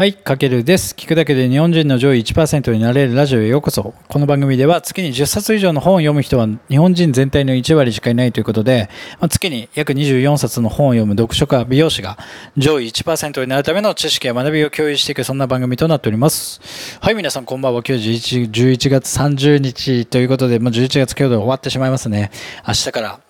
はい、かけるです。聞くだけで日本人の上位1%になれるラジオへようこそ。この番組では月に10冊以上の本を読む人は日本人全体の1割しかいないということで、ま、月に約24冊の本を読む読書家、美容師が上位1%になるための知識や学びを共有していくそんな番組となっております。はい、皆さんこんばんは。今日11 11月30日ということで、まあ、11月今日で終わってしまいますね。明日から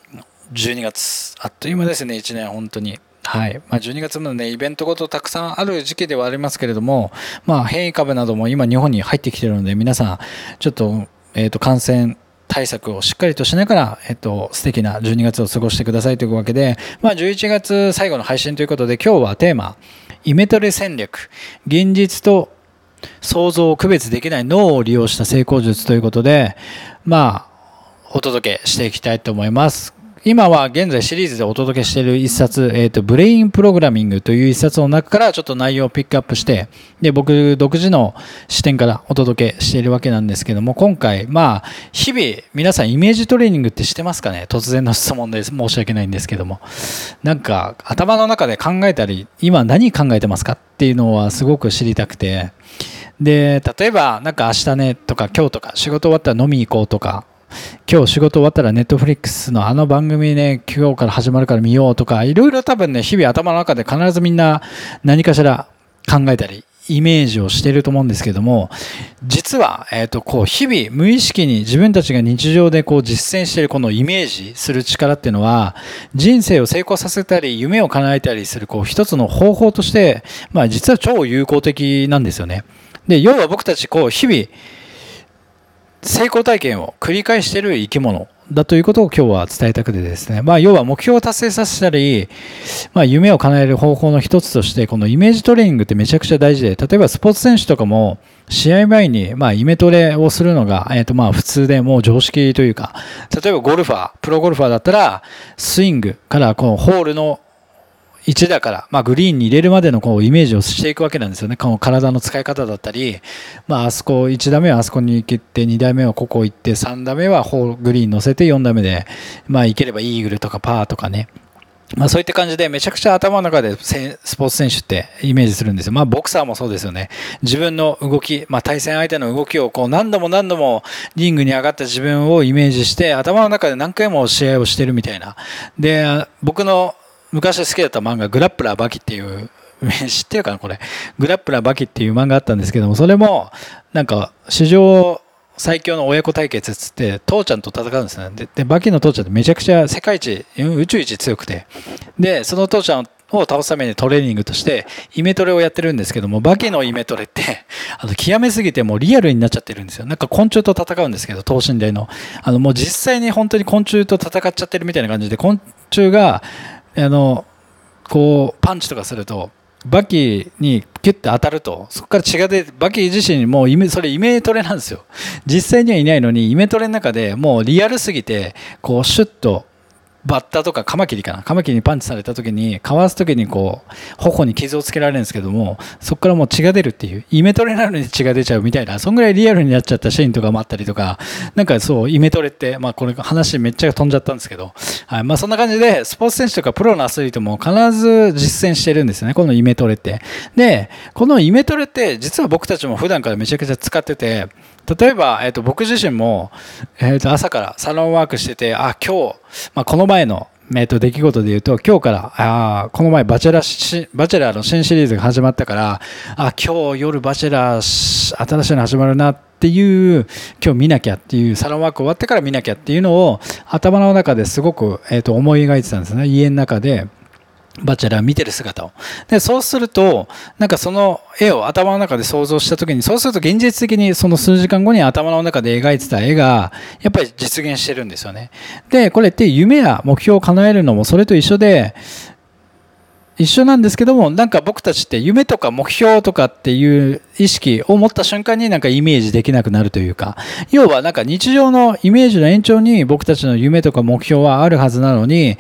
12月。あっという間ですね、1年本当に。はいまあ、12月もね、イベントごとたくさんある時期ではありますけれども、まあ、変異株なども今、日本に入ってきているので、皆さん、ちょっと,、えー、と感染対策をしっかりとしながら、えっと、素敵な12月を過ごしてくださいというわけで、まあ、11月最後の配信ということで、今日はテーマ、イメトレ戦略、現実と想像を区別できない脳を利用した成功術ということで、まあ、お届けしていきたいと思います。今は現在シリーズでお届けしている一冊、えっ、ー、と、ブレインプログラミングという一冊の中からちょっと内容をピックアップして、で、僕独自の視点からお届けしているわけなんですけども、今回、まあ、日々皆さんイメージトレーニングってしてますかね？突然の質問です。申し訳ないんですけども。なんか、頭の中で考えたり、今何考えてますかっていうのはすごく知りたくて、で、例えば、なんか明日ねとか今日とか仕事終わったら飲みに行こうとか、今日仕事終わったらネットフリックスのあの番組ね、今日から始まるから見ようとか、いろいろ多分ね、日々頭の中で必ずみんな何かしら考えたり、イメージをしていると思うんですけども、実は、えっ、ー、と、こう、日々無意識に自分たちが日常でこう実践しているこのイメージする力っていうのは、人生を成功させたり、夢を叶えたりする、こう、一つの方法として、まあ実は超有効的なんですよね。で、要は僕たち、こう、日々、成功体験を繰り返している生き物だということを今日は伝えたくてですね。まあ、要は目標を達成させたり、まあ、夢を叶える方法の一つとして、このイメージトレーニングってめちゃくちゃ大事で、例えばスポーツ選手とかも、試合前に、まあ、イメトレをするのが、えっ、ー、と、まあ、普通でもう常識というか、例えばゴルファー、プロゴルファーだったら、スイングから、このホールの1だから、まあ、グリーンに入れるまでのこうイメージをしていくわけなんですよね。この体の使い方だったり、まあ、あそこ、1打目はあそこに行って、2打目はここ行って、3打目はホーグリーン乗せて、4打目で、まあ、行ければイーグルとかパーとかね。まあそういった感じでめちゃくちゃ頭の中でスポーツ選手ってイメージするんですよ。まあボクサーもそうですよね。自分の動き、まあ対戦相手の動きをこう何度も何度もリングに上がった自分をイメージして頭の中で何回も試合をしてるみたいな。で、僕の昔好きだった漫画、グラップラーバキっていう、知ってるかなこれ。グラップラーバキっていう漫画あったんですけども、それも、なんか、史上最強の親子対決っつって、父ちゃんと戦うんですね。で、でバキの父ちゃんってめちゃくちゃ世界一、宇宙一強くて。で、その父ちゃんを倒すためにトレーニングとして、イメトレをやってるんですけども、バキのイメトレって、あの、極めすぎてもうリアルになっちゃってるんですよ。なんか昆虫と戦うんですけど、等身大の。あの、もう実際に本当に昆虫と戦っちゃってるみたいな感じで、昆虫が、あの、こう、パンチとかすると、バキにキュッて当たると、そこから血が出て、バキ自身もイメ、それイメトレなんですよ。実際にはいないのに、イメトレの中でもうリアルすぎて、こう、シュッと、バッタとかカマキリかなカマキリにパンチされた時に、かわす時にこう、頬に傷をつけられるんですけども、そこからもう血が出るっていう、イメトレなのに血が出ちゃうみたいな、そんぐらいリアルになっちゃったシーンとかもあったりとか、なんかそう、イメトレって、まあこれ話めっちゃ飛んじゃったんですけど、はい、まあそんな感じで、スポーツ選手とかプロのアスリートも必ず実践してるんですよね、このイメトレって。で、このイメトレって、実は僕たちも普段からめちゃくちゃ使ってて、例えば、えっと、僕自身も、えっと、朝からサロンワークしてて、あ、今日、まあ、この前の、えっと、出来事で言うと、今日から、あこの前バチェラー、バチェラーの新シリーズが始まったから、あ、今日夜バチェラー、新しいの始まるなっていう、今日見なきゃっていう、サロンワーク終わってから見なきゃっていうのを、頭の中ですごく、えっと、思い描いてたんですね。家の中で。バチェラー見てる姿を。で、そうすると、なんかその絵を頭の中で想像したときに、そうすると現実的にその数時間後に頭の中で描いてた絵が、やっぱり実現してるんですよね。で、これって夢や目標を叶えるのもそれと一緒で、一緒なんですけども、なんか僕たちって夢とか目標とかっていう意識を持った瞬間になんかイメージできなくなるというか、要はなんか日常のイメージの延長に僕たちの夢とか目標はあるはずなのに、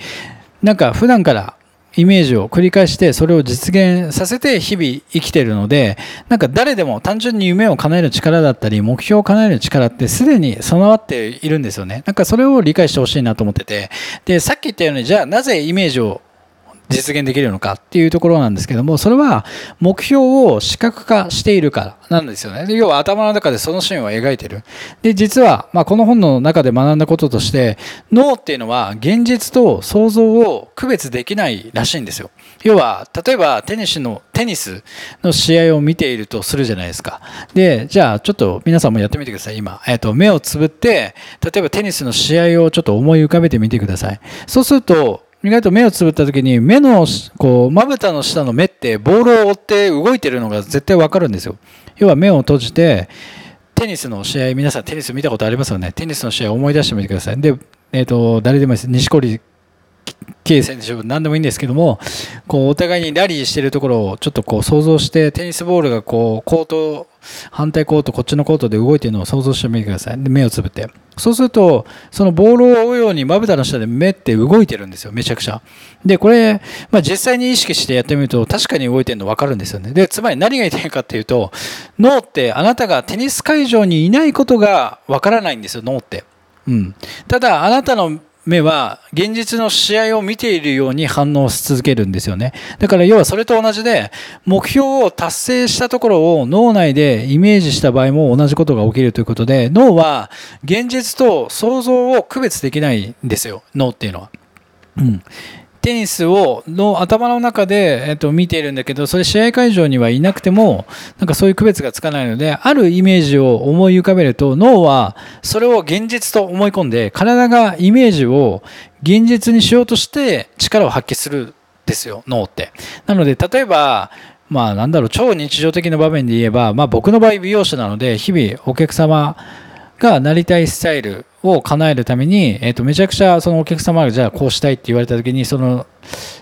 なんか普段からイメージを繰り返してそれを実現させて日々生きているのでなんか誰でも単純に夢を叶える力だったり目標を叶える力ってすでに備わっているんですよね。なんかそれを理解してほしいなと思ってて。でさっき言ったようにじゃあなぜイメージを実現できるのかっていうところなんですけども、それは目標を視覚化しているからなんですよね。要は頭の中でそのシーンを描いてる。で、実は、まあ、この本の中で学んだこととして、脳っていうのは現実と想像を区別できないらしいんですよ。要は、例えばテニスの、テニスの試合を見ているとするじゃないですか。で、じゃあちょっと皆さんもやってみてください、今。えっ、と、目をつぶって、例えばテニスの試合をちょっと思い浮かべてみてください。そうすると、意外と目をつぶった時に目のこうまぶたの下の目ってボールを追って動いてるのが絶対わかるんですよ。要は目を閉じてテニスの試合皆さんテニス見たことありますよね。テニスの試合を思い出してみてください。で、えーと、誰でもいいです。錦織圭選手何でもいいんですけどもこうお互いにラリーしてるところをちょっとこう想像してテニスボールがこうコート反対コートこっちのコートで動いてるのを想像してみてくださいで目をつぶってそうするとそのボールを追うようにまぶたの下で目って動いてるんですよめちゃくちゃでこれ、まあ、実際に意識してやってみると確かに動いてるの分かるんですよねでつまり何が言いたいかっていうと脳ってあなたがテニス会場にいないことが分からないんですよ脳ってうん、ただあなたの目は現実の試合を見ているように反応し続けるんですよね。だから要はそれと同じで、目標を達成したところを脳内でイメージした場合も同じことが起きるということで、脳は現実と想像を区別できないんですよ、脳っていうのは。うん。テニスをの頭の中で、えっと、見ているんだけど、それ試合会場にはいなくても、なんかそういう区別がつかないので、あるイメージを思い浮かべると、脳はそれを現実と思い込んで、体がイメージを現実にしようとして力を発揮するんですよ、脳って。なので、例えば、まあなんだろう、超日常的な場面で言えば、まあ僕の場合美容師なので、日々お客様がなりたいスタイルを叶えるために、え、ー、と、めちゃくちゃそのお客様がじゃあこうしたいって言われた時に、その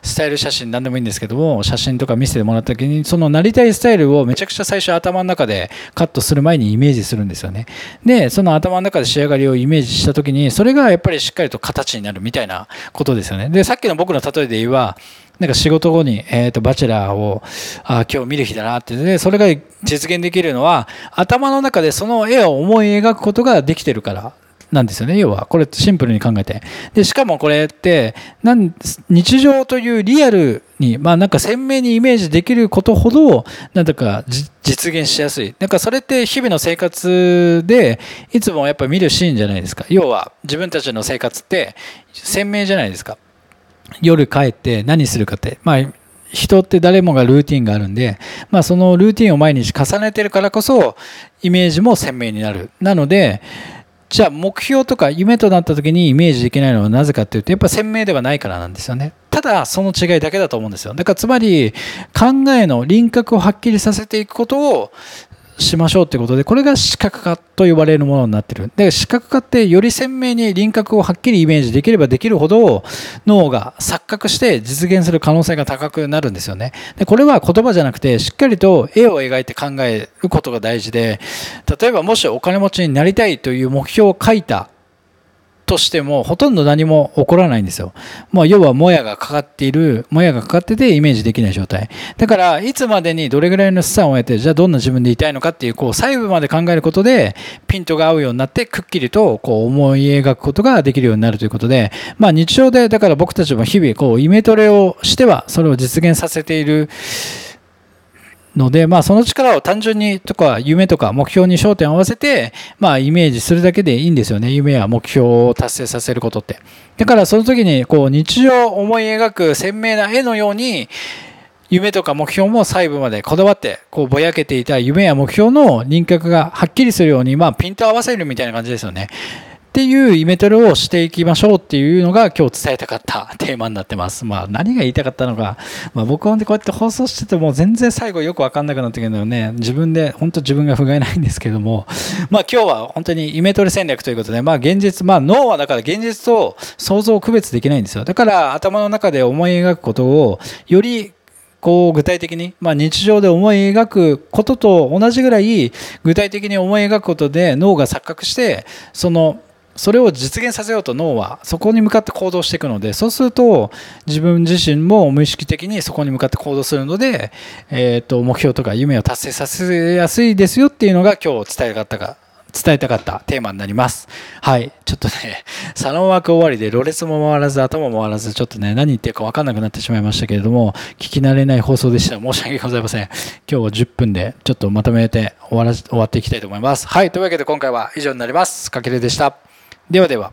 スタイル写真何でもいいんですけども、写真とか見せてもらった時に、そのなりたいスタイルをめちゃくちゃ最初頭の中でカットする前にイメージするんですよね。で、その頭の中で仕上がりをイメージした時に、それがやっぱりしっかりと形になるみたいなことですよね。で、さっきの僕の例えで言えば、なんか仕事後に、えっ、ー、と、バチェラーを、あ今日見る日だなって、で、それが実現できるのは、頭の中でその絵を思い描くことができてるからなんですよね、要は。これシンプルに考えて。で、しかもこれって、なん日常というリアルに、まあなんか鮮明にイメージできることほど、なんだか実現しやすい。なんかそれって日々の生活で、いつもやっぱ見るシーンじゃないですか。要は、自分たちの生活って鮮明じゃないですか。夜帰って何するかって。まあ人って誰もがルーティンがあるんで、まあそのルーティンを毎日重ねてるからこそ、イメージも鮮明になる。なので、じゃあ目標とか夢となった時にイメージできないのはなぜかっていうと、やっぱ鮮明ではないからなんですよね。ただ、その違いだけだと思うんですよ。だからつまり、考えの輪郭をはっきりさせていくことをしましょうということで、これが視覚化と呼ばれるものになってる。で、視覚化ってより鮮明に輪郭をはっきりイメージできればできるほど、脳が錯覚して実現する可能性が高くなるんですよね。で、これは言葉じゃなくて、しっかりと絵を描いて考えることが大事で、例えばもしお金持ちになりたいという目標を書いたとしても、ほとんど何も起こらないんですよ。まあ、要は、もやがかかっている、もやがかかっててイメージできない状態。だから、いつまでにどれぐらいの資産を得て、じゃあどんな自分でいたいのかっていう、こう、細部まで考えることで、ピントが合うようになって、くっきりと、こう、思い描くことができるようになるということで、まあ、日常で、だから僕たちも日々、こう、イメトレをしては、それを実現させている、ので、まあ、その力を単純にとか夢とか目標に焦点を合わせて、まあ、イメージするだけでいいんですよね。夢や目標を達成させることって。だからその時にこう日常を思い描く鮮明な絵のように夢とか目標も細部までこだわってこうぼやけていた夢や目標の輪郭がはっきりするように、まあ、ピント合わせるみたいな感じですよね。っていうイメトレをしていきましょうっていうのが今日伝えたかったテーマになってます。まあ何が言いたかったのか、まあ僕はこうやって放送してても全然最後よくわかんなくなってくるのね、自分で、本当自分が不甲斐ないんですけども、まあ今日は本当にイメトレ戦略ということで、まあ現実、まあ脳はだから現実と想像を区別できないんですよ。だから頭の中で思い描くことをよりこう具体的に、まあ、日常で思い描くことと同じぐらい具体的に思い描くことで脳が錯覚してそのそれを実現させようと脳はそこに向かって行動していくのでそうすると自分自身も無意識的にそこに向かって行動するので、えー、と目標とか夢を達成させやすいですよっていうのが今日伝え方が伝えたかったテーマになります。はい。ちょっとね、サロンワーク終わりで、ろれつも回らず、頭も回らず、ちょっとね、何言ってるか分かんなくなってしまいましたけれども、聞き慣れない放送でした。申し訳ございません。今日は10分で、ちょっとまとめて終わら終わっていきたいと思います。はい。というわけで今回は以上になります。かけるでした。ではでは。